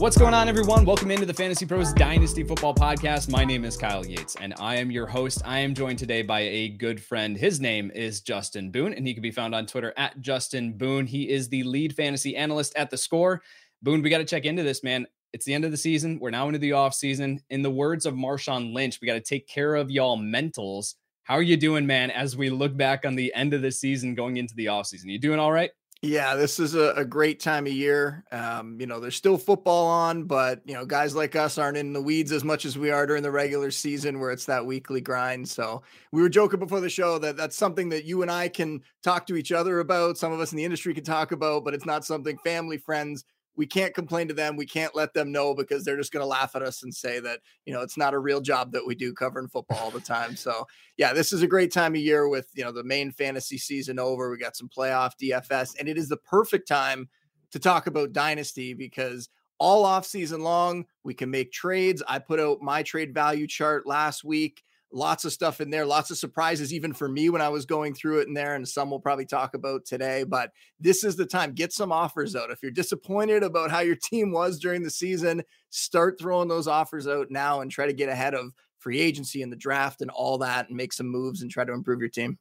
What's going on, everyone? Welcome into the Fantasy Pros Dynasty Football Podcast. My name is Kyle Yates, and I am your host. I am joined today by a good friend. His name is Justin Boone, and he can be found on Twitter at Justin Boone. He is the lead fantasy analyst at the score. Boone, we got to check into this, man. It's the end of the season. We're now into the off season. In the words of Marshawn Lynch, we got to take care of y'all mentals. How are you doing, man, as we look back on the end of the season going into the off season? You doing all right? Yeah, this is a, a great time of year. Um, you know, there's still football on, but you know, guys like us aren't in the weeds as much as we are during the regular season, where it's that weekly grind. So we were joking before the show that that's something that you and I can talk to each other about. Some of us in the industry can talk about, but it's not something family, friends, we can't complain to them. We can't let them know because they're just going to laugh at us and say that, you know, it's not a real job that we do covering football all the time. So, yeah, this is a great time of year with, you know, the main fantasy season over. We got some playoff DFS, and it is the perfect time to talk about dynasty because all off season long, we can make trades. I put out my trade value chart last week lots of stuff in there, lots of surprises, even for me when I was going through it in there, and some we'll probably talk about today. But this is the time. Get some offers out. If you're disappointed about how your team was during the season, start throwing those offers out now and try to get ahead of free agency and the draft and all that and make some moves and try to improve your team.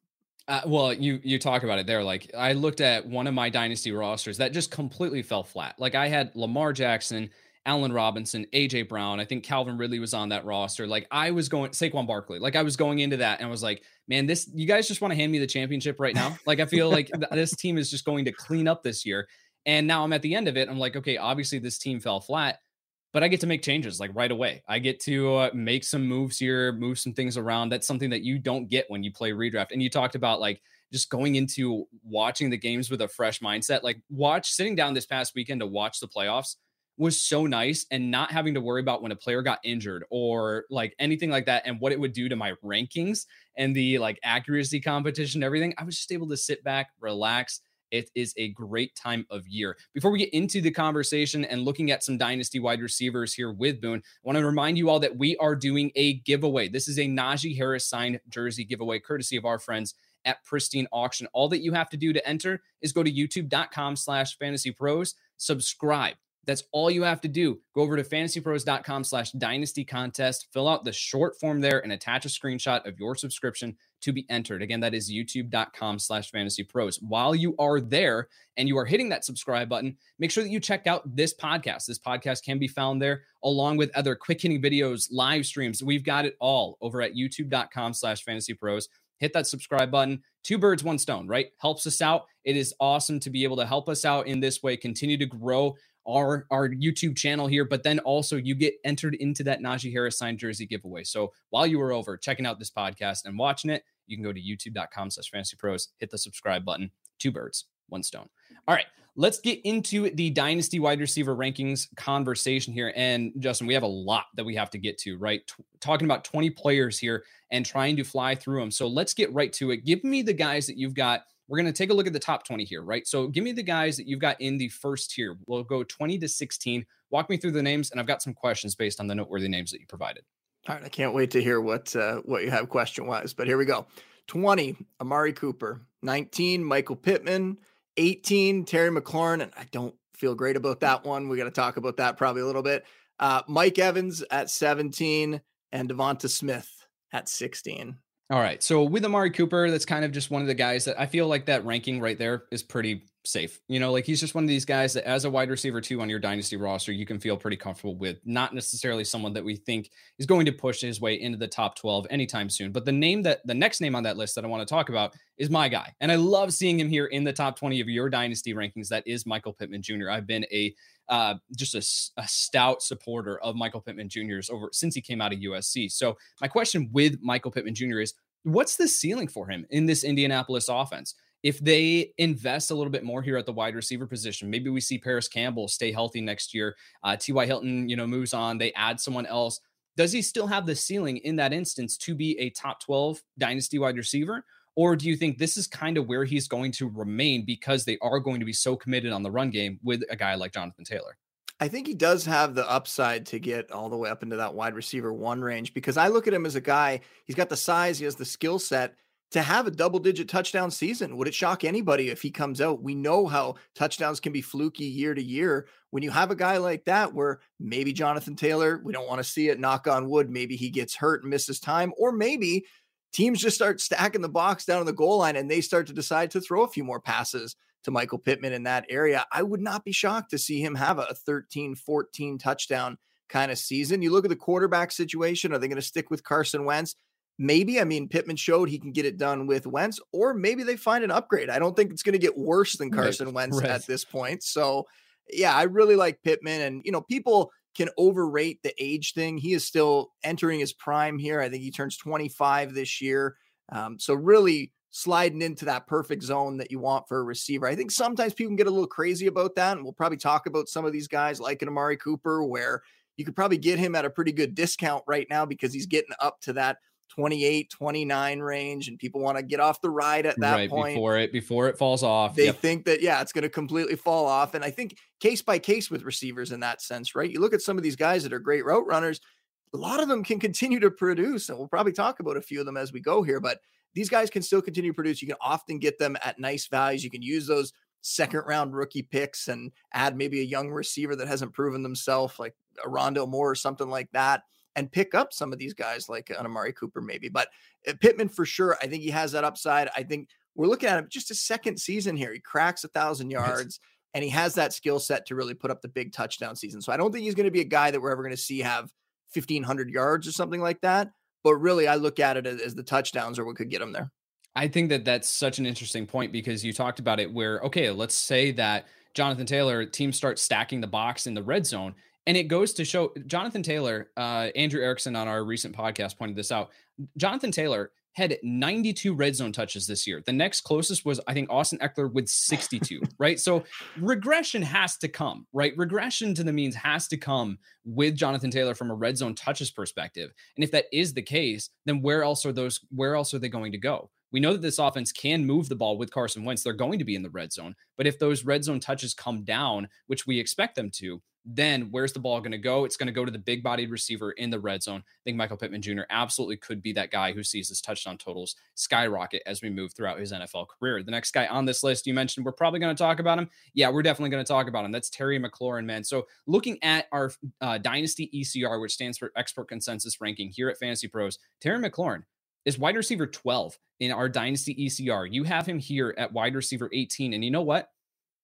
Uh, well, you you talk about it there. Like I looked at one of my dynasty rosters that just completely fell flat. Like I had Lamar Jackson Allen Robinson, AJ Brown. I think Calvin Ridley was on that roster. Like I was going Saquon Barkley. Like I was going into that and I was like, man, this you guys just want to hand me the championship right now. Like I feel like this team is just going to clean up this year. And now I'm at the end of it. I'm like, okay, obviously this team fell flat, but I get to make changes like right away. I get to uh, make some moves here, move some things around. That's something that you don't get when you play redraft. And you talked about like just going into watching the games with a fresh mindset. Like watch sitting down this past weekend to watch the playoffs was so nice and not having to worry about when a player got injured or like anything like that and what it would do to my rankings and the like accuracy competition everything i was just able to sit back relax it is a great time of year. Before we get into the conversation and looking at some dynasty wide receivers here with Boone, I want to remind you all that we are doing a giveaway. This is a Najee Harris signed jersey giveaway, courtesy of our friends at Pristine Auction. All that you have to do to enter is go to youtube.com slash fantasy pros, subscribe that's all you have to do. Go over to fantasypros.com slash dynasty contest, fill out the short form there, and attach a screenshot of your subscription to be entered. Again, that is youtube.com slash fantasy pros. While you are there and you are hitting that subscribe button, make sure that you check out this podcast. This podcast can be found there along with other quick hitting videos, live streams. We've got it all over at youtube.com slash fantasy pros hit that subscribe button. Two birds, one stone, right? Helps us out. It is awesome to be able to help us out in this way, continue to grow our our YouTube channel here, but then also you get entered into that Najee Harris signed jersey giveaway. So while you were over checking out this podcast and watching it, you can go to youtube.com slash fantasy pros, hit the subscribe button, two birds, one stone. All right, let's get into the dynasty wide receiver rankings conversation here. And Justin, we have a lot that we have to get to, right? T- talking about 20 players here and trying to fly through them. So let's get right to it. Give me the guys that you've got. We're going to take a look at the top 20 here, right? So give me the guys that you've got in the first tier. We'll go 20 to 16. Walk me through the names, and I've got some questions based on the noteworthy names that you provided. All right, I can't wait to hear what uh, what you have question wise, but here we go. 20, Amari Cooper. 19, Michael Pittman. 18, Terry McLaurin, and I don't feel great about that one. We got to talk about that probably a little bit. Uh, Mike Evans at 17 and Devonta Smith at 16. All right. So with Amari Cooper, that's kind of just one of the guys that I feel like that ranking right there is pretty safe. You know, like he's just one of these guys that as a wide receiver too on your dynasty roster, you can feel pretty comfortable with. Not necessarily someone that we think is going to push his way into the top 12 anytime soon. But the name that the next name on that list that I want to talk about is my guy. And I love seeing him here in the top 20 of your dynasty rankings. That is Michael Pittman Jr. I've been a uh, just a, a, stout supporter of Michael Pittman Jr.'s over since he came out of USC. So my question with Michael Pittman Jr. is what's the ceiling for him in this Indianapolis offense? If they invest a little bit more here at the wide receiver position, maybe we see Parris Campbell stay healthy next year. Uh, T.Y. Hilton, you know, moves on. They add someone else. Does he still have the ceiling in that instance to be a top 12 dynasty wide receiver? Or do you think this is kind of where he's going to remain because they are going to be so committed on the run game with a guy like Jonathan Taylor? I think he does have the upside to get all the way up into that wide receiver one range because I look at him as a guy, he's got the size, he has the skill set to have a double digit touchdown season. Would it shock anybody if he comes out? We know how touchdowns can be fluky year to year. When you have a guy like that, where maybe Jonathan Taylor, we don't want to see it, knock on wood, maybe he gets hurt and misses time, or maybe teams just start stacking the box down on the goal line and they start to decide to throw a few more passes to Michael Pittman in that area. I would not be shocked to see him have a 13, 14 touchdown kind of season. You look at the quarterback situation. Are they going to stick with Carson Wentz? Maybe. I mean, Pittman showed he can get it done with Wentz, or maybe they find an upgrade. I don't think it's going to get worse than Carson right, Wentz right. at this point. So, yeah, I really like Pittman. And, you know, people can overrate the age thing. He is still entering his prime here. I think he turns 25 this year. Um, so, really, sliding into that perfect zone that you want for a receiver. I think sometimes people can get a little crazy about that. And we'll probably talk about some of these guys like an Amari Cooper, where you could probably get him at a pretty good discount right now because he's getting up to that 28, 29 range, and people want to get off the ride at that right, point before it before it falls off. They yep. think that yeah, it's going to completely fall off. And I think case by case with receivers in that sense, right? You look at some of these guys that are great route runners, a lot of them can continue to produce, and we'll probably talk about a few of them as we go here, but these guys can still continue to produce. You can often get them at nice values. You can use those second round rookie picks and add maybe a young receiver that hasn't proven themselves, like a Rondale Moore or something like that, and pick up some of these guys like an Amari Cooper, maybe. But uh, Pittman, for sure, I think he has that upside. I think we're looking at him just a second season here. He cracks a thousand yards. Yes. And he has that skill set to really put up the big touchdown season. So I don't think he's going to be a guy that we're ever going to see have 1,500 yards or something like that. But really, I look at it as, as the touchdowns are what could get them there. I think that that's such an interesting point because you talked about it where, okay, let's say that Jonathan Taylor teams start stacking the box in the red zone. And it goes to show Jonathan Taylor, uh, Andrew Erickson on our recent podcast pointed this out. Jonathan Taylor had 92 red zone touches this year. The next closest was, I think, Austin Ekeler with 62, right? So regression has to come, right? Regression to the means has to come with Jonathan Taylor from a red zone touches perspective. And if that is the case, then where else are those, where else are they going to go? We know that this offense can move the ball with Carson Wentz. They're going to be in the red zone. But if those red zone touches come down, which we expect them to, then where's the ball going to go? It's going to go to the big bodied receiver in the red zone. I think Michael Pittman Jr. absolutely could be that guy who sees his touchdown totals skyrocket as we move throughout his NFL career. The next guy on this list you mentioned, we're probably going to talk about him. Yeah, we're definitely going to talk about him. That's Terry McLaurin, man. So looking at our uh, Dynasty ECR, which stands for Expert Consensus Ranking here at Fantasy Pros, Terry McLaurin is wide receiver 12 in our Dynasty ECR. You have him here at wide receiver 18. And you know what?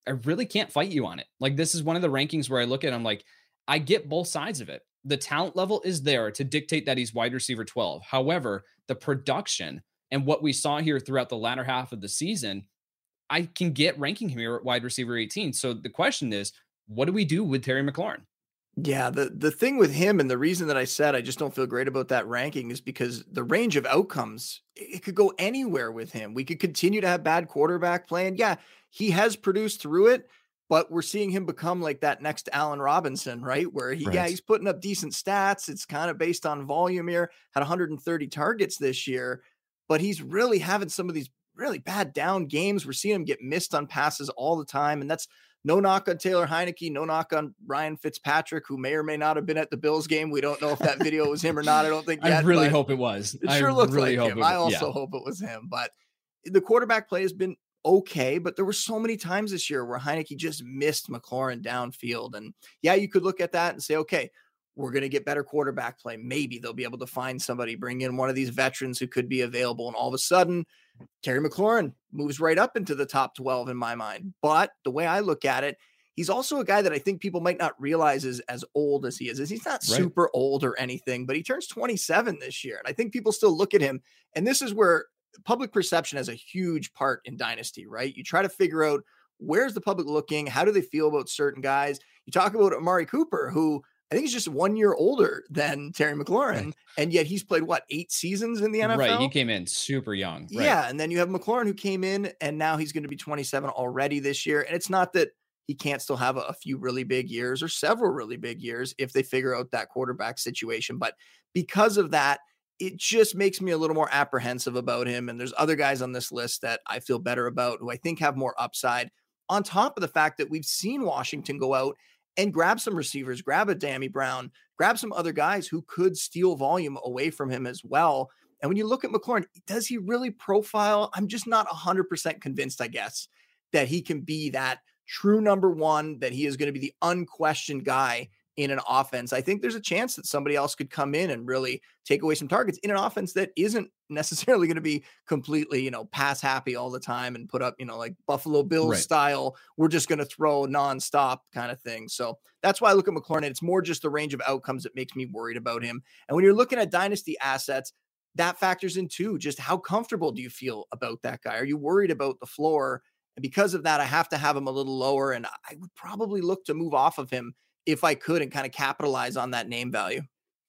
I really can't fight you on it. Like this is one of the rankings where I look at I'm like I get both sides of it. The talent level is there to dictate that he's wide receiver 12. However, the production and what we saw here throughout the latter half of the season, I can get ranking him here at wide receiver 18. So the question is, what do we do with Terry McLaurin? Yeah, the the thing with him and the reason that I said I just don't feel great about that ranking is because the range of outcomes it could go anywhere with him. We could continue to have bad quarterback play, and yeah, he has produced through it. but we're seeing him become like that next Allen Robinson, right? Where he, right. yeah, he's putting up decent stats. It's kind of based on volume here, had 130 targets this year, but he's really having some of these really bad down games. We're seeing him get missed on passes all the time. And that's no knock on Taylor Heinicke, no knock on Ryan Fitzpatrick, who may or may not have been at the Bills game. We don't know if that video was him or not. I don't think yet, I really hope it was. It sure I looked really like him. I also yeah. hope it was him. But the quarterback play has been okay, but there were so many times this year where Heinicke just missed McLaurin downfield. And yeah, you could look at that and say, okay, we're going to get better quarterback play. Maybe they'll be able to find somebody, bring in one of these veterans who could be available. And all of a sudden, Terry McLaurin moves right up into the top 12 in my mind. But the way I look at it, he's also a guy that I think people might not realize is as old as he is. Is he's not right. super old or anything, but he turns 27 this year. And I think people still look at him. And this is where public perception has a huge part in dynasty, right? You try to figure out where's the public looking, how do they feel about certain guys. You talk about Amari Cooper, who I think he's just one year older than Terry McLaurin, right. and yet he's played what eight seasons in the NFL. Right, he came in super young. Right. Yeah, and then you have McLaurin who came in, and now he's going to be 27 already this year. And it's not that he can't still have a, a few really big years or several really big years if they figure out that quarterback situation. But because of that, it just makes me a little more apprehensive about him. And there's other guys on this list that I feel better about who I think have more upside. On top of the fact that we've seen Washington go out and grab some receivers, grab a Dyami Brown, grab some other guys who could steal volume away from him as well. And when you look at McLaurin, does he really profile? I'm just not 100% convinced, I guess, that he can be that true number one, that he is going to be the unquestioned guy in an offense. I think there's a chance that somebody else could come in and really take away some targets in an offense that isn't necessarily going to be completely, you know, pass happy all the time and put up, you know, like Buffalo Bills right. style, we're just going to throw nonstop kind of thing. So that's why I look at McLaurin. It's more just the range of outcomes that makes me worried about him. And when you're looking at dynasty assets, that factors in too. Just how comfortable do you feel about that guy? Are you worried about the floor? And because of that, I have to have him a little lower. And I would probably look to move off of him if I could and kind of capitalize on that name value.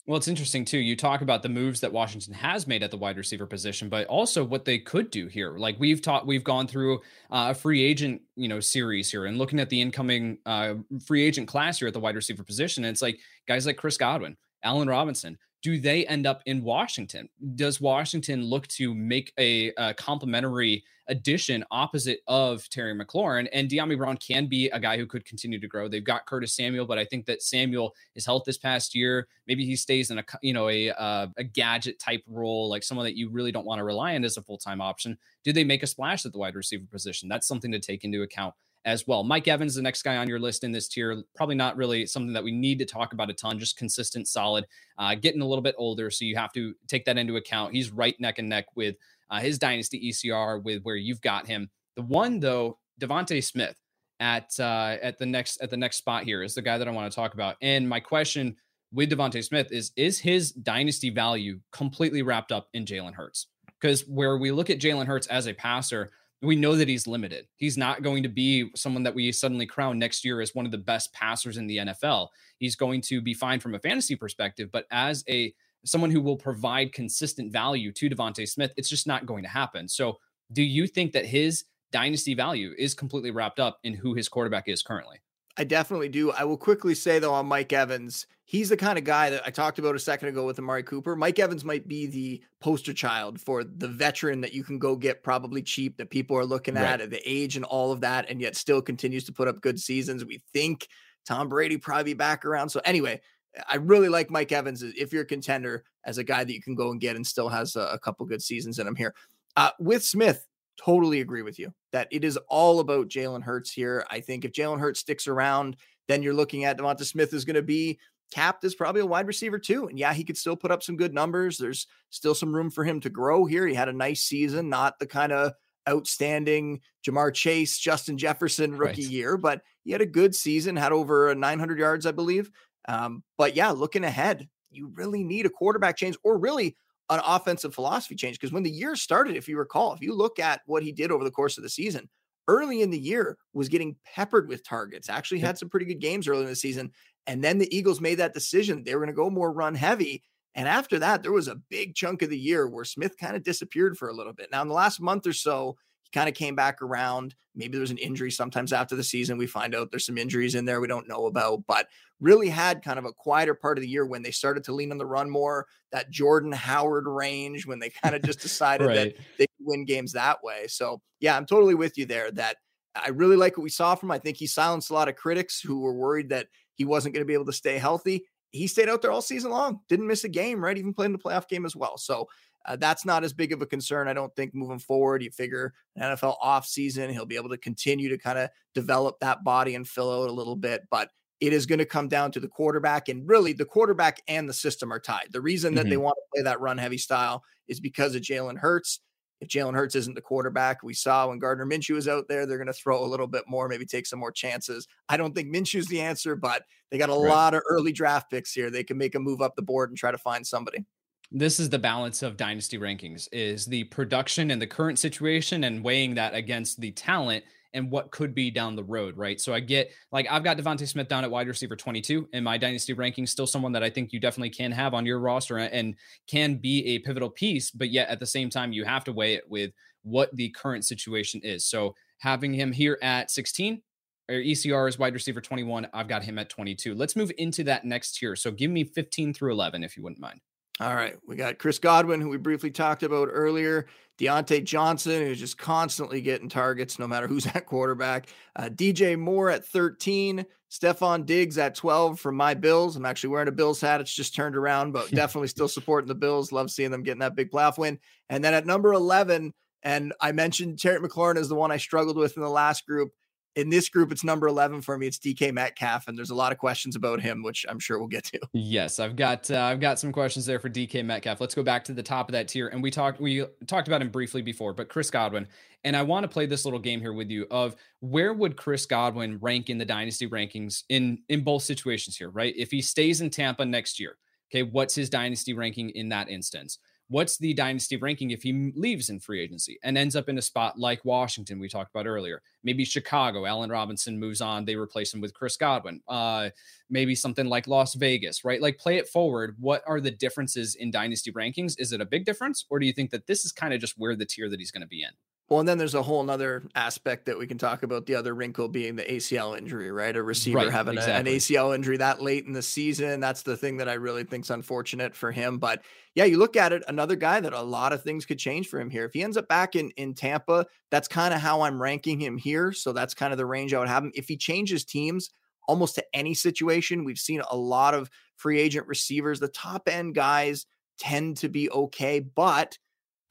Well, it's interesting too. You talk about the moves that Washington has made at the wide receiver position, but also what they could do here. Like we've taught, we've gone through uh, a free agent, you know, series here and looking at the incoming uh, free agent class here at the wide receiver position. And it's like guys like Chris Godwin, Allen Robinson, do they end up in Washington? Does Washington look to make a, a complementary addition opposite of Terry McLaurin? And Dyami Brown can be a guy who could continue to grow. They've got Curtis Samuel, but I think that Samuel is health this past year. Maybe he stays in a you know a uh, a gadget type role, like someone that you really don't want to rely on as a full time option. Do they make a splash at the wide receiver position? That's something to take into account as well. Mike Evans, the next guy on your list in this tier, probably not really something that we need to talk about a ton, just consistent, solid, uh, getting a little bit older. So you have to take that into account. He's right neck and neck with uh, his dynasty ECR with where you've got him. The one though, DeVonta Smith at uh, at the next at the next spot here is the guy that I want to talk about. And my question with DeVonta Smith is: Is his dynasty value completely wrapped up in Jalen Hurts? Because where we look at Jalen Hurts as a passer, we know that he's limited. He's not going to be someone that we suddenly crown next year as one of the best passers in the NFL. He's going to be fine from a fantasy perspective, but as a someone who will provide consistent value to DeVonta Smith, it's just not going to happen. So, do you think that his dynasty value is completely wrapped up in who his quarterback is currently? I definitely do. I will quickly say though on Mike Evans, he's the kind of guy that I talked about a second ago with Amari Cooper. Mike Evans might be the poster child for the veteran that you can go get probably cheap that people are looking right. at at the age and all of that, and yet still continues to put up good seasons. We think Tom Brady probably back around. So anyway, I really like Mike Evans if you're a contender as a guy that you can go and get and still has a, a couple good seasons in him here. Uh, with Smith, totally agree with you that it is all about Jalen Hurts here. I think if Jalen Hurts sticks around, then you're looking at DeVonta Smith is going to be capped as probably a wide receiver too. And yeah, he could still put up some good numbers. There's still some room for him to grow here. He had a nice season, not the kind of outstanding Ja'Marr Chase, Justin Jefferson rookie right. year, but he had a good season, had over 900 yards, I believe. Um, but yeah, looking ahead, you really need a quarterback change or really an offensive philosophy change. Because when the year started, if you recall, if you look at what he did over the course of the season, early in the year was getting peppered with targets, actually had some pretty good games early in the season. And then the Eagles made that decision. They were going to go more run heavy. And after that, there was a big chunk of the year where Smith kind of disappeared for a little bit. Now, in the last month or so, He kind of came back around. Maybe there's an injury sometimes after the season. We find out there's some injuries in there we don't know about, but really had kind of a quieter part of the year when they started to lean on the run more, that Jordan Howard range, when they kind of just decided right. that they could win games that way. So, yeah, I'm totally with you there that I really like what we saw from him. I think he silenced a lot of critics who were worried that he wasn't going to be able to stay healthy. He stayed out there all season long, didn't miss a game, right? Even playing the playoff game as well. So uh, that's not as big of a concern, I don't think, moving forward. You figure an NFL offseason, he'll be able to continue to kind of develop that body and fill out a little bit. But it is going to come down to the quarterback. And really, the quarterback and the system are tied. The reason that mm-hmm. they want to play that run heavy style is because of Jalen Hurts if Jalen Hurts isn't the quarterback, we saw when Gardner Minshew was out there, they're going to throw a little bit more, maybe take some more chances. I don't think Minshew's the answer, but they got a right. lot of early draft picks here. They can make a move up the board and try to find somebody. This is the balance of dynasty rankings is the production and the current situation and weighing that against the talent and what could be down the road, right? So I get like I've got DeVonta Smith down at wide receiver 22 in my dynasty ranking, still someone that I think you definitely can have on your roster and can be a pivotal piece, but yet at the same time you have to weigh it with what the current situation is. So having him here at 16 or ECR is wide receiver 21, I've got him at 22. Let's move into that next tier. So give me 15 through 11 if you wouldn't mind. All right. We got Chris Godwin, who we briefly talked about earlier. Diontae Johnson, who's just constantly getting targets no matter who's at quarterback. Uh, DJ Moore at 13. Stefon Diggs at 12 from my Bills. I'm actually wearing a Bills hat. It's just turned around, but definitely still supporting the Bills. Love seeing them getting that big playoff win. And then at number 11, and I mentioned Terry McLaurin is the one I struggled with in the last group in this group, it's number 11 for me. It's DK Metcalf, and there's a lot of questions about him, which I'm sure we'll get to. Yes, I've got uh, I've got some questions there for DK Metcalf. Let's go back to the top of that tier, and we talked we talked about him briefly before, but Chris Godwin, and I want to play this little game here with you of where would Chris Godwin rank in the dynasty rankings in in both situations here, right? If he stays in Tampa next year, okay, what's his dynasty ranking in that instance? What's the dynasty ranking if he leaves in free agency and ends up in a spot like Washington, we talked about earlier? Maybe Chicago, Allen Robinson moves on, they replace him with Chris Godwin. Uh, maybe something like Las Vegas, right? Like play it forward. What are the differences in dynasty rankings? Is it a big difference, or do you think that this is kind of just where the tier that he's going to be in? Well, and then there's a whole other aspect that we can talk about. The other wrinkle being the ACL injury, right? A receiver right, having exactly. a, an ACL injury that late in the season. That's the thing that I really think's unfortunate for him. But yeah, you look at it, another guy that a lot of things could change for him here. If he ends up back in in Tampa, that's kind of how I'm ranking him here. So that's kind of the range I would have him. If he changes teams, almost to any situation, we've seen a lot of free agent receivers. The top end guys tend to be okay, but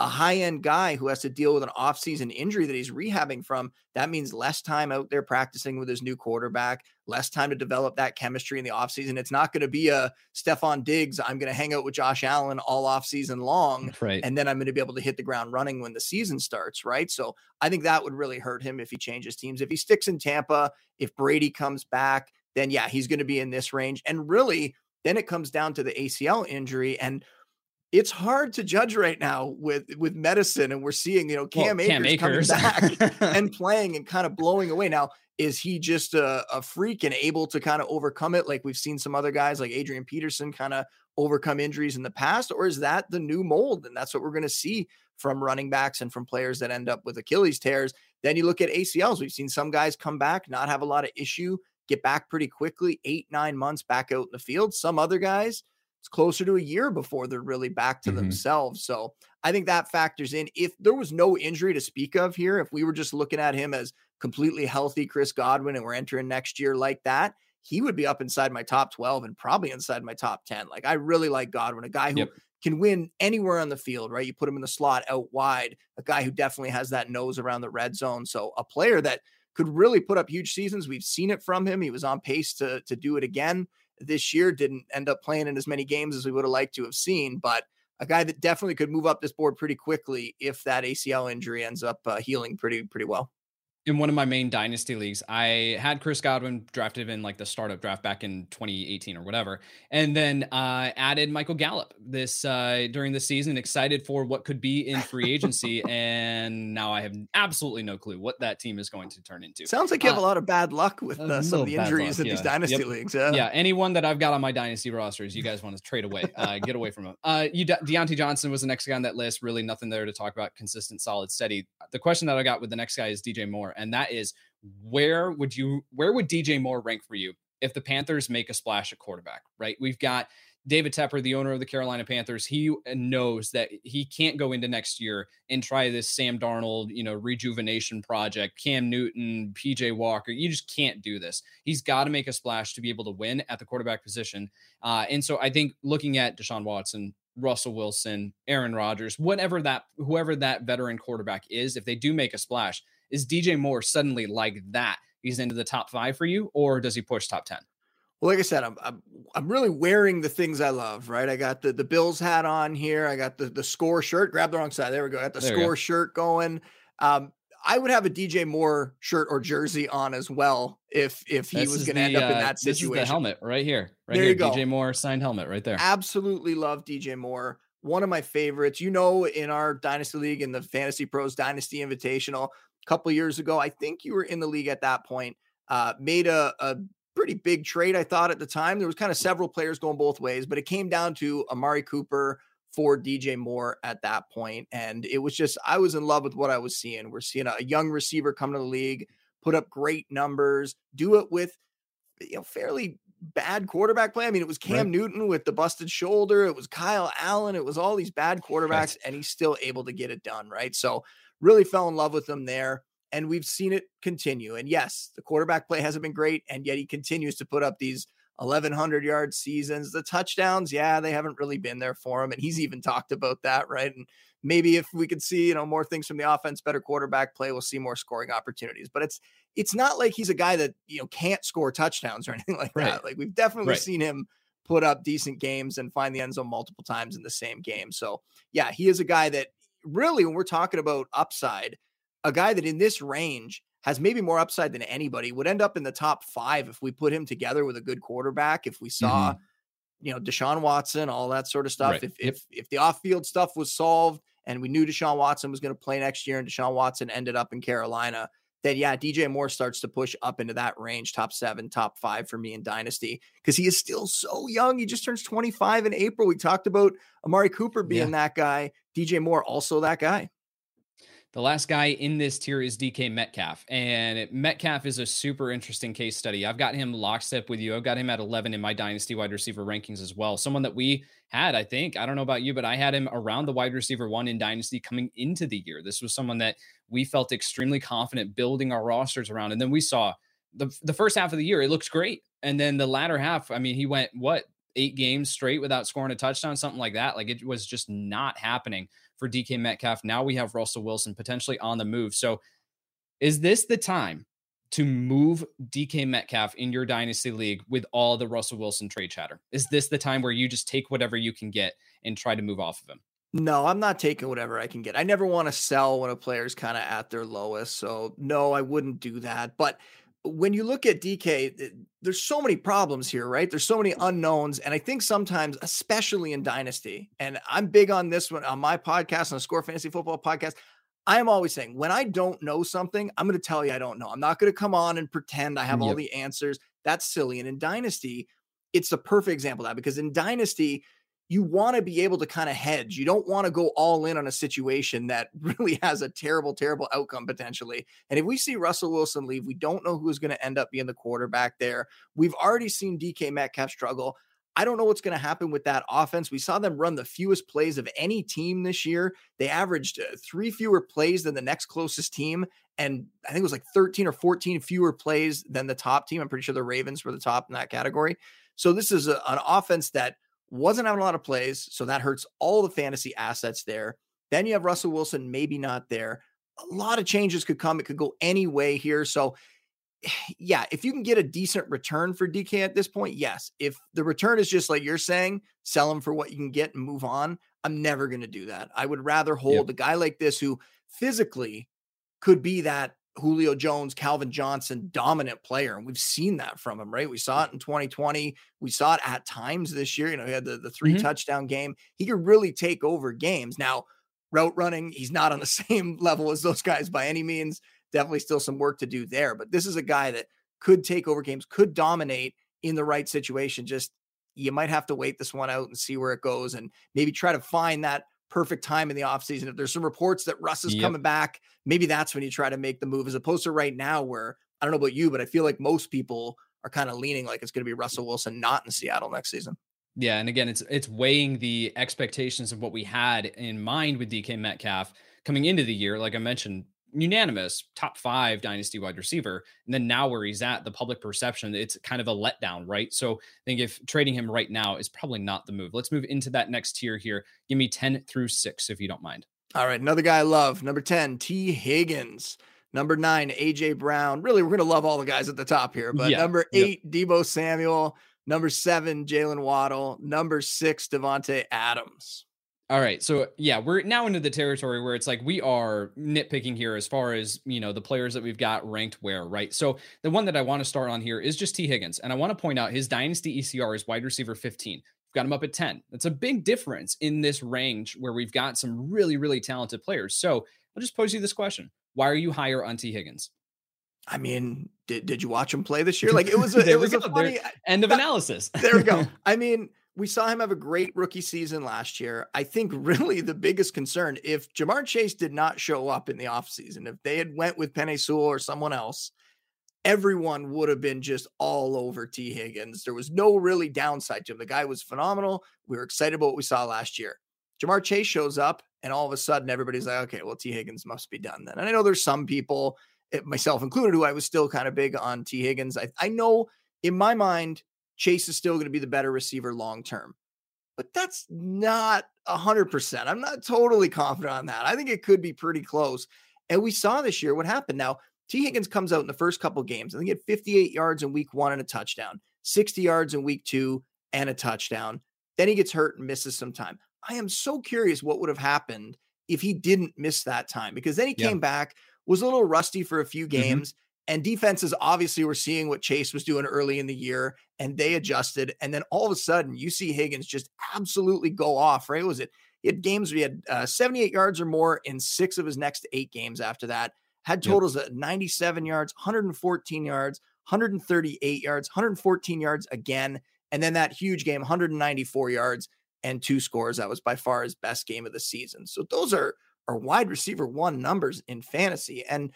a high end guy who has to deal with an offseason injury that he's rehabbing from, that means less time out there practicing with his new quarterback, less time to develop that chemistry in the offseason. It's not going to be a Stefon Diggs, I'm going to hang out with Josh Allen all offseason long. Right. And then I'm going to be able to hit the ground running when the season starts. Right. So I think that would really hurt him if he changes teams. If he sticks in Tampa, if Brady comes back, then yeah, he's going to be in this range. And really, then it comes down to the ACL injury. And it's hard to judge right now with with medicine, and we're seeing you know Cam, well, Akers, Akers, coming back and playing and kind of blowing away. Now, is he just a, a freak and able to kind of overcome it, like we've seen some other guys like Adrian Peterson kind of overcome injuries in the past, or is that the new mold, and that's what we're going to see from running backs and from players that end up with Achilles tears? Then you look at ACLs. We've seen some guys come back, not have a lot of issue, get back pretty quickly, eight nine months back out in the field. Some other guys it's closer to a year before they're really back to mm-hmm. themselves. So I think that factors in. If there was no injury to speak of here, if we were just looking at him as completely healthy Chris Godwin and we're entering next year like that, he would be up inside my top 12 and probably inside my top 10. Like I really like Godwin, a guy who yep. can win anywhere on the field, right? You put him in the slot out wide, a guy who definitely has that nose around the red zone. So a player that could really put up huge seasons. We've seen it from him. He was on pace to to do it again this year. Didn't end up playing in as many games as we would have liked to have seen, but a guy that definitely could move up this board pretty quickly if that ACL injury ends up uh, healing pretty pretty well. In one of my main dynasty leagues, I had Chris Godwin drafted in like the startup draft back in 2018 or whatever, and then uh, added Michael Gallup this uh, during the season. Excited for what could be in free agency, and now I have absolutely no clue what that team is going to turn into. Sounds like you have uh, a lot of bad luck with uh, some of the injuries luck, in yeah. these dynasty yep. leagues. Yeah. yeah, anyone that I've got on my dynasty rosters, you guys want to trade away, uh, get away from them. Uh, you De- Diontae Johnson was the next guy on that list. Really, nothing there to talk about. Consistent, solid, steady. The question that I got with the next guy is DJ Moore and that is where would you where would DJ Moore rank for you if the Panthers make a splash at quarterback? Right, we've got David Tepper, the owner of the Carolina Panthers, he knows that he can't go into next year and try this Sam Darnold, you know, rejuvenation project, Cam Newton, PJ Walker. You just can't do this. He's got to make a splash to be able to win at the quarterback position. Uh, and so I think looking at Deshaun Watson, Russell Wilson, Aaron Rodgers, whatever that, whoever that veteran quarterback is, if they do make a splash, is DJ Moore suddenly like that? He's into the top five for you, or does he push top 10? Well, like I said, I'm, I'm I'm really wearing the things I love, right? I got the the Bills hat on here. I got the the score shirt. Grab the wrong side. There we go. I got the there score shirt going. Um, I would have a DJ Moore shirt or jersey on as well if if he this was going to end up in uh, that situation. This is the helmet right here. Right there here. You go. DJ Moore signed helmet right there. Absolutely love DJ Moore. One of my favorites. You know, in our Dynasty League in the Fantasy Pros Dynasty Invitational, couple years ago. I think you were in the league at that point. Uh, made a, a pretty big trade, I thought at the time. There was kind of several players going both ways, but it came down to Amari Cooper for DJ Moore at that point. And it was just, I was in love with what I was seeing. We're seeing a young receiver come to the league, put up great numbers, do it with, you know, fairly bad quarterback play. I mean, it was Cam right. Newton with the busted shoulder, it was Kyle Allen, it was all these bad quarterbacks, right. and he's still able to get it done. Right. So, really fell in love with him there. And we've seen it continue. And yes, the quarterback play hasn't been great. And yet he continues to put up these 1100 yard seasons. The touchdowns, yeah, they haven't really been there for him. And he's even talked about that, right? And maybe if we could see, you know, more things from the offense, better quarterback play, we'll see more scoring opportunities. But it's it's not like he's a guy that, you know, can't score touchdowns or anything like right. that. Like we've definitely right. seen him put up decent games and find the end zone multiple times in the same game. So yeah, he is a guy that really, when we're talking about upside, a guy that in this range has maybe more upside than anybody would end up in the top five if we put him together with a good quarterback. If we saw, mm-hmm. you know, Deshaun Watson, all that sort of stuff. Right. If if if the off field stuff was solved and we knew Deshaun Watson was going to play next year and Deshaun Watson ended up in Carolina, then yeah, DJ Moore starts to push up into that range, top seven, top five for me in Dynasty, because he is still so young. He just turns 25 in April. We talked about Amari Cooper being yeah. that guy. DJ Moore, also that guy. The last guy in this tier is DK Metcalf. And Metcalf is a super interesting case study. I've got him lockstep with you. I've got him at 11 in my dynasty wide receiver rankings as well. Someone that we had, I think, I don't know about you, but I had him around the wide receiver one in dynasty coming into the year. This was someone that we felt extremely confident building our rosters around. And then we saw the, the first half of the year, it looks great. And then the latter half, I mean, he went what eight games straight without scoring a touchdown, something like that. Like it was just not happening for DK Metcalf. Now we have Russell Wilson potentially on the move. So is this the time to move DK Metcalf in your dynasty league with all the Russell Wilson trade chatter? Is this the time where you just take whatever you can get and try to move off of him? No, I'm not taking whatever I can get. I never want to sell when a player's kind of at their lowest. So, no, I wouldn't do that. But when you look at DK, there's so many problems here, right? There's so many mm. unknowns. And I think sometimes, especially in Dynasty, and I'm big on this one on my podcast, on the Score Fantasy Football podcast. I am always saying when I don't know something, I'm going to tell you I don't know. I'm not going to come on and pretend I have yep. all the answers. That's silly. And in Dynasty, it's the perfect example of that because in Dynasty, you want to be able to kind of hedge. You don't want to go all in on a situation that really has a terrible, terrible outcome potentially. And if we see Russell Wilson leave, we don't know who's going to end up being the quarterback there. We've already seen DK Metcalf struggle. I don't know what's going to happen with that offense. We saw them run the fewest plays of any team this year. They averaged uh, three fewer plays than the next closest team. And I think it was like 13 or 14 fewer plays than the top team. I'm pretty sure the Ravens were the top in that category. So this is a, an offense that wasn't having a lot of plays, so that hurts all the fantasy assets there. Then you have Russell Wilson, maybe not there. A lot of changes could come. It could go any way here. So, yeah, if you can get a decent return for DK at this point, yes. If the return is just like you're saying, sell him for what you can get and move on, I'm never going to do that. I would rather hold yep. a guy like this who physically could be that Julio Jones, Calvin Johnson, dominant player. And we've seen that from him, right? We saw it in 2020. We saw it at times this year. You know, he had the, the 3 mm-hmm. touchdown game. He could really take over games. Now, route running, he's not on the same level as those guys by any means. Definitely still some work to do there. But this is a guy that could take over games, could dominate in the right situation. Just you might have to wait this one out and see where it goes and maybe try to find that perfect time in the offseason. If there's some reports that Russ is yep. coming back, maybe that's when you try to make the move as opposed to right now where I don't know about you, but I feel like most people are kind of leaning like it's going to be Russell Wilson not in Seattle next season. Yeah, and again, it's it's weighing the expectations of what we had in mind with DK Metcalf coming into the year. Like I mentioned, unanimous top five dynasty wide receiver. And then now where he's at, the public perception, it's kind of a letdown, right? So I think if trading him right now is probably not the move. Let's move into that next tier here. Give me 10 through six, if you don't mind. All right. Another guy I love. Number 10, Tee Higgins. Number nine, AJ Brown. Really, we're going to love all the guys at the top here. But yeah, number eight, yep. Deebo Samuel. Number seven, Jaylen Waddle. Number six, Davante Adams. All right. So yeah, we're now into the territory where it's like we are nitpicking here as far as, you know, the players that we've got ranked where, right? So the one that I want to start on here is just Tee Higgins. And I want to point out his dynasty ECR is wide receiver 15. We've got him up at 10. That's a big difference in this range where we've got some really, really talented players. So I'll just pose you this question. Why are you higher on Tee Higgins? I mean, did, did you watch him play this year? Like it was a, it was a funny there, end of analysis. there we go. I mean, we saw him have a great rookie season last year. I think really the biggest concern if Ja'Marr Chase did not show up in the offseason, if they had went with Penei Sewell or someone else, everyone would have been just all over Tee Higgins. There was no really downside to him. The guy was phenomenal. We were excited about what we saw last year. Ja'Marr Chase shows up, and all of a sudden everybody's like, okay, well, Tee Higgins must be done then. And I know there's some people, myself included, who I was still kind of big on Tee Higgins. I, I know in my mind, Chase is still going to be the better receiver long term. But that's not 100%. I'm not totally confident on that. I think it could be pretty close. And we saw this year what happened. Now, Tee Higgins comes out in the first couple games. I think he had 58 yards in week one and a touchdown, 60 yards in week two and a touchdown. Then he gets hurt and misses some time. I am so curious what would have happened if he didn't miss that time because then he yeah. came back, was a little rusty for a few mm-hmm. games, and defenses obviously were seeing what Chase was doing early in the year and they adjusted. And then all of a sudden, you see Higgins just absolutely go off, right? Was it? He had games where he had uh, 78 yards or more in six of his next eight games after that, had totals yep. at 97 yards, 114 yards, 138 yards, 114 yards again. And then that huge game, 194 yards and two scores. That was by far his best game of the season. So those are, are wide receiver one numbers in fantasy. And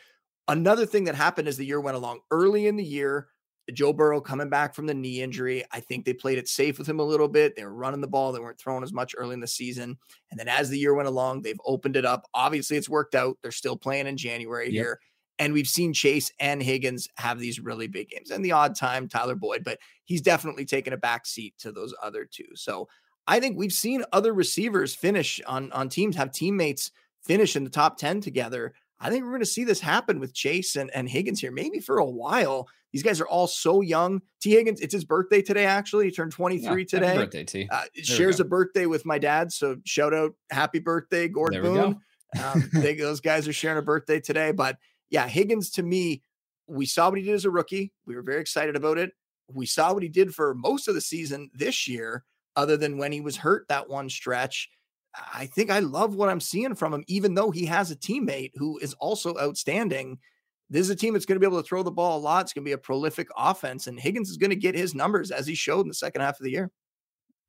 Another thing that happened as the year went along early in the year, Joe Burrow coming back from the knee injury. I think they played it safe with him a little bit. They were running the ball, they weren't throwing as much early in the season. And then as the year went along, they've opened it up. Obviously, it's worked out. They're still playing in January yep. here. And we've seen Chase and Higgins have these really big games. And the odd time, Tyler Boyd, but he's definitely taken a back seat to those other two. So I think we've seen other receivers finish on, on teams, have teammates finish in the top 10 together I think we're going to see this happen with Chase and, and Higgins here, maybe for a while. These guys are all so young. Tee Higgins, it's his birthday today, actually. He turned 23 yeah, today. birthday, T. Uh, shares a birthday with my dad. So shout out, happy birthday, Gord there Boone. um, they, those guys are sharing a birthday today. But yeah, Higgins to me, we saw what he did as a rookie. We were very excited about it. We saw what he did for most of the season this year, other than when he was hurt that one stretch. I think I love what I'm seeing from him, even though he has a teammate who is also outstanding. This is a team that's going to be able to throw the ball a lot. It's going to be a prolific offense, and Higgins is going to get his numbers as he showed in the second half of the year.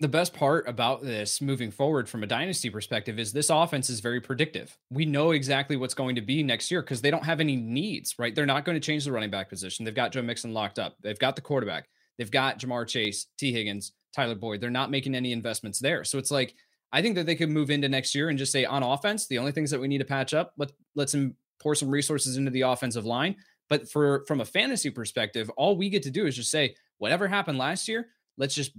The best part about this moving forward from a dynasty perspective is this offense is very predictive. We know exactly what's going to be next year because they don't have any needs, right? They're not going to change the running back position. They've got Joe Mixon locked up. They've got the quarterback. They've got Ja'Marr Chase, Tee Higgins, Tyler Boyd. They're not making any investments there. So it's like I think that they could move into next year and just say on offense, the only things that we need to patch up, let let's pour some resources into the offensive line. But for from a fantasy perspective, all we get to do is just say whatever happened last year, let's just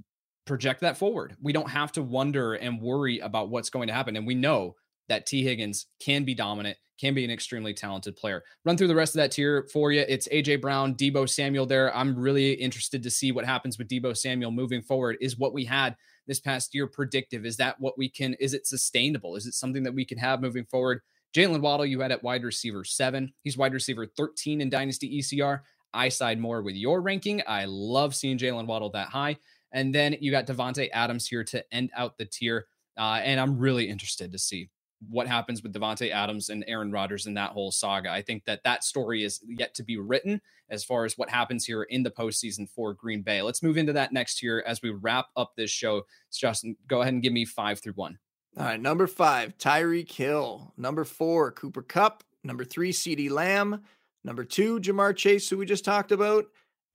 project that forward. We don't have to wonder and worry about what's going to happen. And we know that Tee Higgins can be dominant, can be an extremely talented player. Run through the rest of that tier for you. It's AJ Brown, Deebo Samuel there. I'm really interested to see what happens with Deebo Samuel moving forward. Is what we had this past year predictive? Is that what we can, is it sustainable? Is it something that we can have moving forward? Jaylen Waddle, you had at wide receiver seven. He's wide receiver 13 in Dynasty ECR. I side more with your ranking. I love seeing Jaylen Waddle that high. And then you got Davante Adams here to end out the tier. Uh, and I'm really interested to see what happens with Davante Adams and Aaron Rodgers in that whole saga. I think that that story is yet to be written as far as what happens here in the postseason for Green Bay. Let's move into that next year as we wrap up this show. Justin, go ahead and give me five through one. All right, number five, Tyreek Hill. Number four, Cooper Kupp. Number three, CeeDee Lamb. Number two, Ja'Marr Chase, who we just talked about.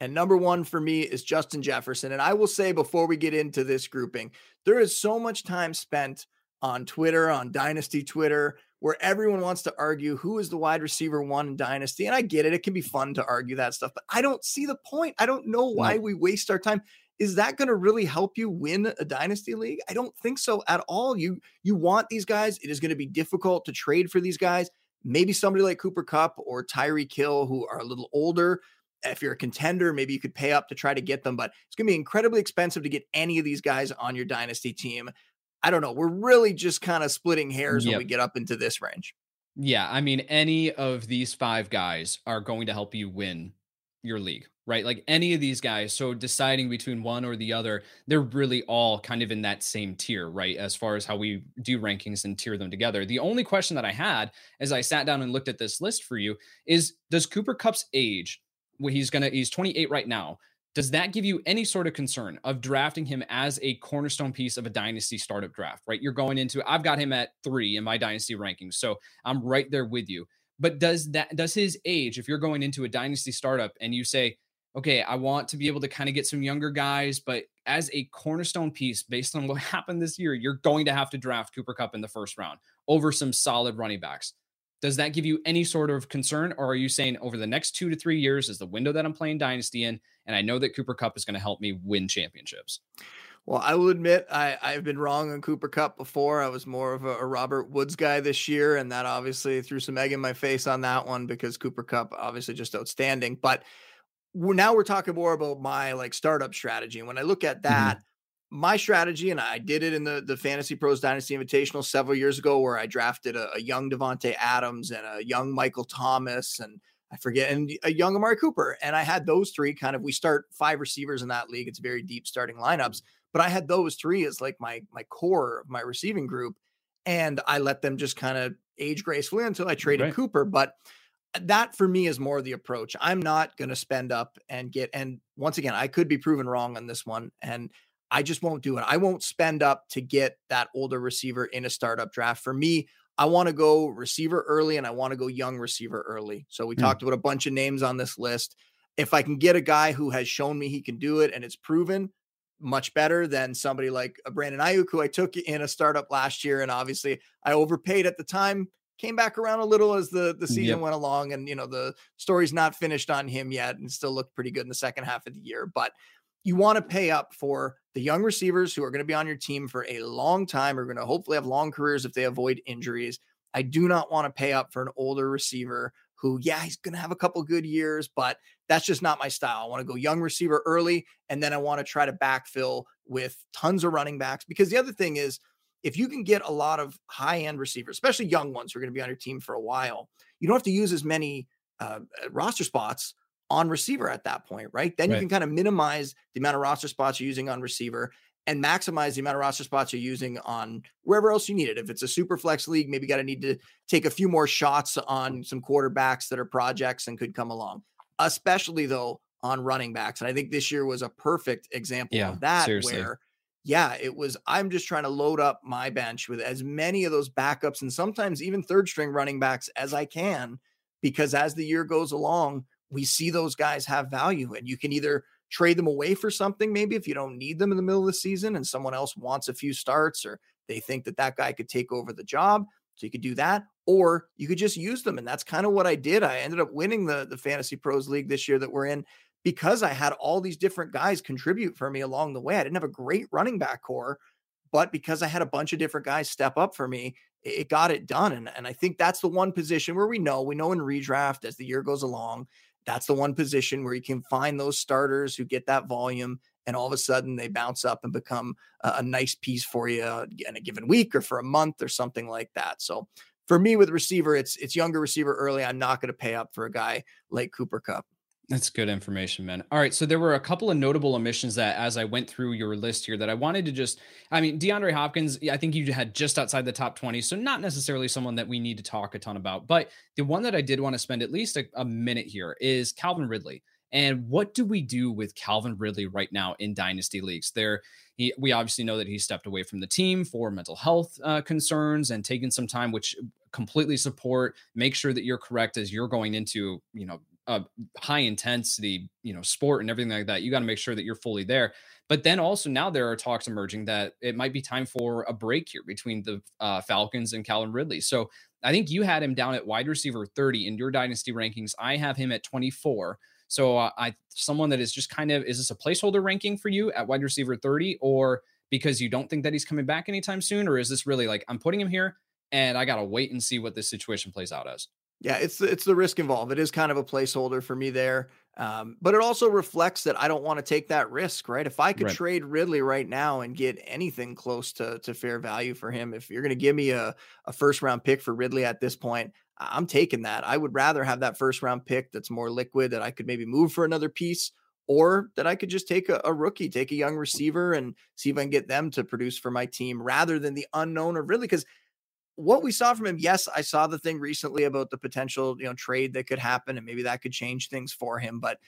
And number one for me is Justin Jefferson. And I will say before we get into this grouping, there is so much time spent on Twitter, on Dynasty Twitter, where everyone wants to argue who is the wide receiver one in Dynasty. And I get it. It can be fun to argue that stuff, but I don't see the point. I don't know why we waste our time. Is that going to really help you win a dynasty league? I don't think so at all. You you want these guys. It is going to be difficult to trade for these guys. Maybe somebody like Cooper Kupp or Tyreek Hill, who are a little older. If you're a contender, maybe you could pay up to try to get them, but it's going to be incredibly expensive to get any of these guys on your dynasty team. I don't know. We're really just kind of splitting hairs yep. when we get up into this range. Yeah. I mean, any of these five guys are going to help you win your league, right? Like any of these guys. So deciding between one or the other, they're really all kind of in that same tier, right? As far as how we do rankings and tier them together. The only question that I had as I sat down and looked at this list for you is does Cooper Kupp's age, well, he's gonna he's 28 right now. Does that give you any sort of concern of drafting him as a cornerstone piece of a dynasty startup draft, right? You're going into I've got him at 3 in my dynasty rankings. So I'm right there with you. But does that does his age, if you're going into a dynasty startup and you say, okay, I want to be able to kind of get some younger guys, but as a cornerstone piece, based on what happened this year, you're going to have to draft Cooper Kupp in the first round over some solid running backs. Does that give you any sort of concern, or are you saying over the next two to three years is the window that I'm playing Dynasty in, and I know that Cooper Kupp is going to help me win championships? Well, I will admit I, I've been wrong on Cooper Kupp before. I was more of a, a, Robert Woods guy this year, and that obviously threw some egg in my face on that one because Cooper Kupp obviously just outstanding. But we're, now we're talking more about my like startup strategy. And when I look at mm-hmm. that, mm-hmm. My strategy, and I did it in the the Fantasy Pros Dynasty Invitational several years ago, where I drafted a, a young Davante Adams and a young Michael Thomas and I forget, and a young Amari Cooper. And I had those three kind of, we start five receivers in that league. It's very deep starting lineups. But I had those three as like my my core of my receiving group, and I let them just kind of age gracefully until I traded right. Cooper. But uh, that for me is more the approach. I'm not going to spend up and get. And once again, I could be proven wrong on this one, and I just won't do it. I won't spend up to get that older receiver in a startup draft. For me, I want to go receiver early and I want to go young receiver early. So we mm. talked about a bunch of names on this list. If I can get a guy who has shown me he can do it and it's proven, much better than somebody like a Brandon Aiyuk, who I took in a startup last year. And obviously I overpaid at the time, came back around a little as the, the season yep. went along. And, you know, the story's not finished on him yet and still looked pretty good in the second half of the year. But you want to pay up for the young receivers who are going to be on your team for a long time, are going to hopefully have long careers if they avoid injuries. I do not want to pay up for an older receiver who, yeah, he's going to have a couple good years, but that's just not my style. I want to go young receiver early, and then I want to try to backfill with tons of running backs. Because the other thing is, if you can get a lot of high end receivers, especially young ones who are going to be on your team for a while, you don't have to use as many uh, roster spots on receiver at that point, right? Then right. you can kind of minimize the amount of roster spots you're using on receiver and maximize the amount of roster spots you're using on wherever else you need it. If it's a super flex league, maybe got to need to take a few more shots on some quarterbacks that are projects and could come along, especially though on running backs. And I think this year was a perfect example yeah, of that seriously. where yeah, it was I'm just trying to load up my bench with as many of those backups and sometimes even third string running backs as I can because as the year goes along, we see those guys have value and you can either trade them away for something maybe if you don't need them in the middle of the season and someone else wants a few starts or they think that that guy could take over the job so you could do that or you could just use them and that's kind of what I did. I ended up winning the the fantasy pros league this year that we're in because I had all these different guys contribute for me along the way. I didn't have a great running back core but because I had a bunch of different guys step up for me it got it done and, and I think that's the one position where we know we know in redraft as the year goes along that's the one position where you can find those starters who get that volume and all of a sudden they bounce up and become a, nice piece for you uh, in a given week or for a month or something like that. So for me with receiver, it's it's younger receiver early. I'm not going to pay up for a guy like Cooper Kupp. That's good information, man. All right. So there were a couple of notable omissions that as I went through your list here that I wanted to just, I mean, DeAndre Hopkins, I think you had just outside the top 20. So not necessarily someone that we need to talk a ton about. But the one that I did want to spend at least a, a minute here is Calvin Ridley. And what do we do with Calvin Ridley right now in dynasty leagues? There, he, we obviously know that he stepped away from the team for mental health uh, concerns and taking some time, which completely support. Make sure that you're correct as you're going into, you know, a high intensity, you know, sport and everything like that. You got to make sure that you're fully there. But then also now there are talks emerging that it might be time for a break here between the uh, Falcons and Calvin Ridley. So I think you had him down at wide receiver 30 in your dynasty rankings. I have him at 24. So uh, I someone that is just kind of is this a placeholder ranking for you at wide receiver 30 or because you don't think that he's coming back anytime soon or is this really like I'm putting him here and I got to wait and see what this situation plays out as? Yeah, it's the, it's the risk involved. It is kind of a placeholder for me there. Um, but it also reflects that I don't want to take that risk, right? If I could Right. trade Ridley right now and get anything close to to fair value for him, if you're going to give me a, a first round pick for Ridley at this point, I'm taking that. I would rather have that first round pick that's more liquid that I could maybe move for another piece, or that I could just take a, a rookie, take a young receiver, and see if I can get them to produce for my team rather than the unknown of Ridley. Because what we saw from him, yes, I saw the thing recently about the potential, you know, trade that could happen and maybe that could change things for him. But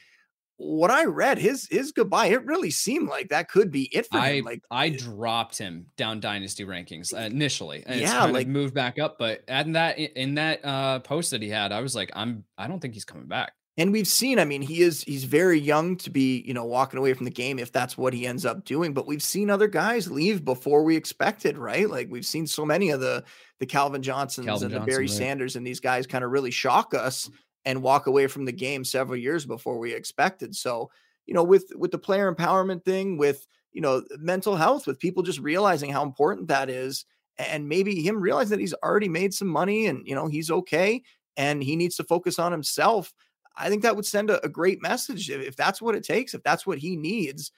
what I read, his his goodbye, it really seemed like that could be it for I him. Like I dropped him down dynasty rankings uh, initially, and Yeah, like- moved back up. But in that in that uh, post that he had, I was like, I'm I don't think he's coming back. And we've seen, I mean, he is he's very young to be, you know, walking away from the game if that's what he ends up doing. But we've seen other guys leave before we expected, right? Like we've seen so many of the the Calvin Johnsons Calvin and the Barry right. Sanders and these guys kind of really shock us and walk away from the game several years before we expected. So, you know, with with the player empowerment thing, with you know, mental health, with people just realizing how important that is, and maybe him realizing that he's already made some money and you know he's okay and he needs to focus on himself. I think that would send a, a great message if, if that's what it takes, if that's what he needs.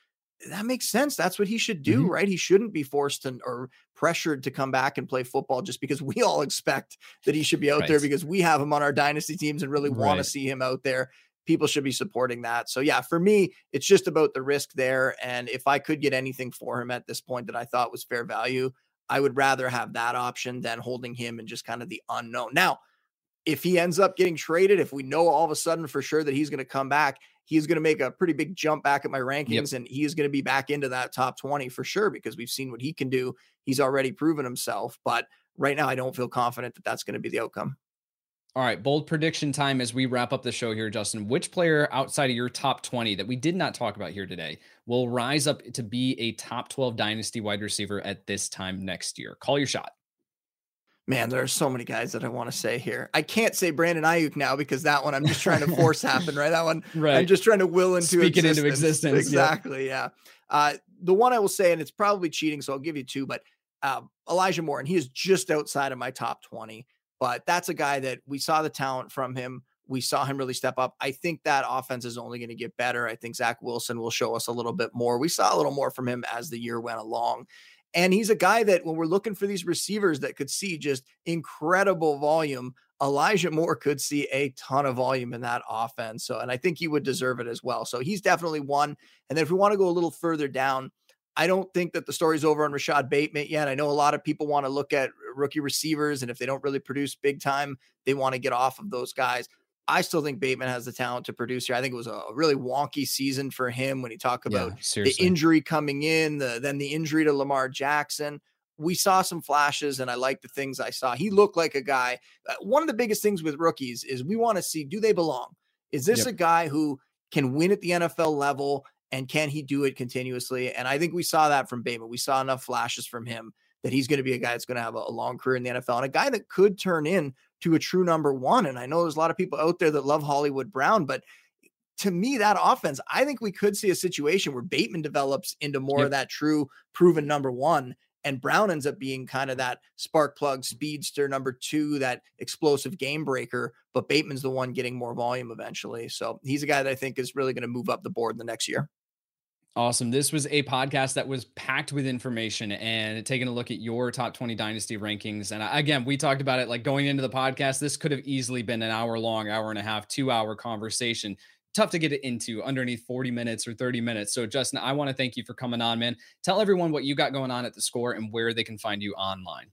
That makes sense. That's what he should do, Mhm. right? He shouldn't be forced to, or pressured to come back and play football just because we all expect that he should be out there because we have him on our dynasty teams and really want to see him out there. People should be supporting that. So yeah, for me, it's just about the risk there. And if I could get anything for him at this point that I thought was fair value, I would rather have that option than holding him and just kind of the unknown. Now, if he ends up getting traded, if we know all of a sudden for sure that he's going to come back, he's going to make a pretty big jump back at my rankings and he is going to be back into that top 20 for sure because we've seen what he can do. He's already proven himself. But right now, I don't feel confident that that's going to be the outcome. All right, bold prediction time as we wrap up the show here, Justin. Which player outside of your top 20 that we did not talk about here today will rise up to be a top 12 dynasty wide receiver at this time next year? Call your shot. Man, there are so many guys that I want to say here. I can't say Brandon Aiyuk now because that one I'm just trying to force happen, right? That one right. I'm just trying to will into Speak it into existence. existence, yep. Exactly. Yeah. Uh, the one I will say, and it's probably cheating, so I'll give you two, but uh, Elijah Moore, and he is just outside of my top 20. But that's a guy that we saw the talent from him. We saw him really step up. I think that offense is only going to get better. I think Zach Wilson will show us a little bit more. We saw a little more from him as the year went along. And he's a guy that when we're looking for these receivers that could see just incredible volume, Elijah Moore could see a ton of volume in that offense. So, and I think he would deserve it as well. So he's definitely one. And then if we want to go a little further down, I don't think that the story's over on Rashod Bateman yet. I know a lot of people want to look at rookie receivers, and if they don't really produce big time, they want to get off of those guys. I still think Bateman has the talent to produce here. I think it was a really wonky season for him when he talked about the injury coming in, the then the injury to Lamar Jackson. We saw some flashes, and I like the things I saw. He looked like a guy. uh, one of the biggest things with rookies is we want to see do they belong? Is this Yep. a guy who can win at the NFL level, and can he do it continuously? And I think we saw that from Bateman. We saw enough flashes from him that he's going to be a guy that's going to have a, a long career in the NFL and a guy that could turn in to a true number one. And I know there's a lot of people out there that love Hollywood Brown, but to me, that offense, I think we could see a situation where Bateman develops into more Yep. of that true proven number one. And Brown ends up being kind of that spark plug speedster number two, that explosive game breaker. But Bateman's the one getting more volume eventually. So he's a guy that I think is really going to move up the board in the next year. Awesome. This was a podcast that was packed with information and taking a look at your top 20 dynasty rankings. And uh, again, we talked about it like going into the podcast. This could have easily been an hour long, hour and a half, two hour conversation. Tough to get it into underneath 40 minutes or 30 minutes. So, Justin, I want to thank you for coming on, man. Tell everyone what you got going on at the score and where they can find you online.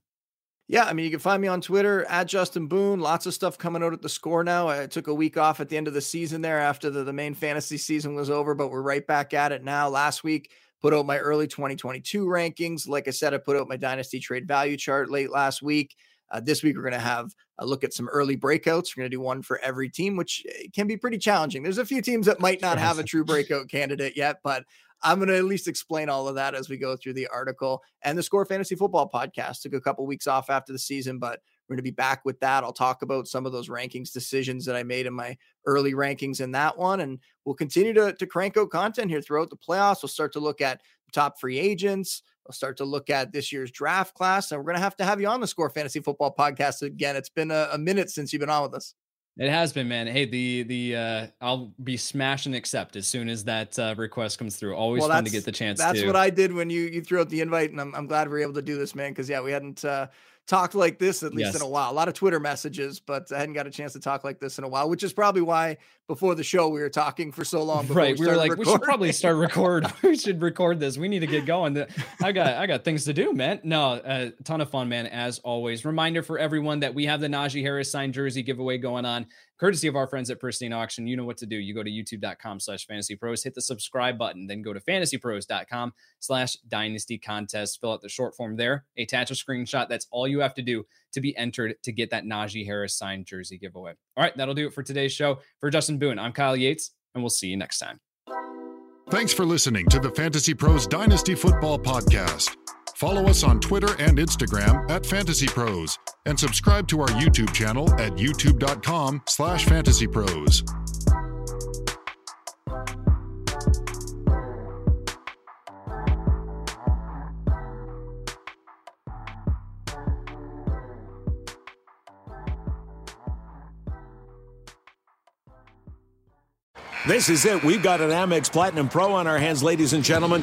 Yeah, I mean, you can find me on Twitter at Justin Boone. Lots of stuff coming out at the score now. I took a week off at the end of the season there after the, the main fantasy season was over, but we're right back at it now. Last week, put out my early 2022 rankings. Like I said, I put out my dynasty trade value chart late last week. Uh, this week, we're going to have a look at some early breakouts. We're going to do one for every team, which eh, can be pretty challenging. There's a few teams that might not have a true breakout candidate yet, but I'm going to at least explain all of that as we go through the article. And the Score Fantasy Football podcast took a couple weeks off after the season, but we're going to be back with that. I'll talk about some of those rankings decisions that I made in my early rankings in that one. And we'll continue to, to crank out content here throughout the playoffs. We'll start to look at top free agents. We'll start to look at this year's draft class. And we're going to have to have you on the Score Fantasy Football podcast again. It's been a, a minute since you've been on with us. It has been, man. Hey, the the uh I'll be smash and accept as soon as that uh, request comes through. Always well, fun to get the chance. That's to. what I did when you you threw out the invite, and I'm I'm glad we are able to do this, man. Because yeah, we hadn't uh, talked like this at least yes. in a while. A lot of Twitter messages, but I hadn't got a chance to talk like this in a while, which is probably why before the show we were talking for so long. Right, we, we were like, recording. we should probably start record. we should record this. We need to get going. I got I got things to do, man. No, a uh, ton of fun, man. As always, reminder for everyone that we have the Najee Harris signed jersey giveaway going on courtesy of our friends at Pristine Auction. You know what to do. You go to youtube.com slash fantasy pros, hit the subscribe button, then go to fantasypros.com slash dynasty contest. Fill out the short form there, attach a screenshot. That's all you have to do to be entered to get that Najee Harris signed jersey giveaway. All right, that'll do it for today's show. For Justin Boone, I'm Kyle Yates, and we'll see you next time. Thanks for listening to the Fantasy Pros Dynasty Football Podcast. Follow us on Twitter and Instagram at Fantasy Pros, and subscribe to our YouTube channel at youtube.com slash fantasypros. This is it. We've got an Amex Platinum Pro on our hands, ladies and gentlemen.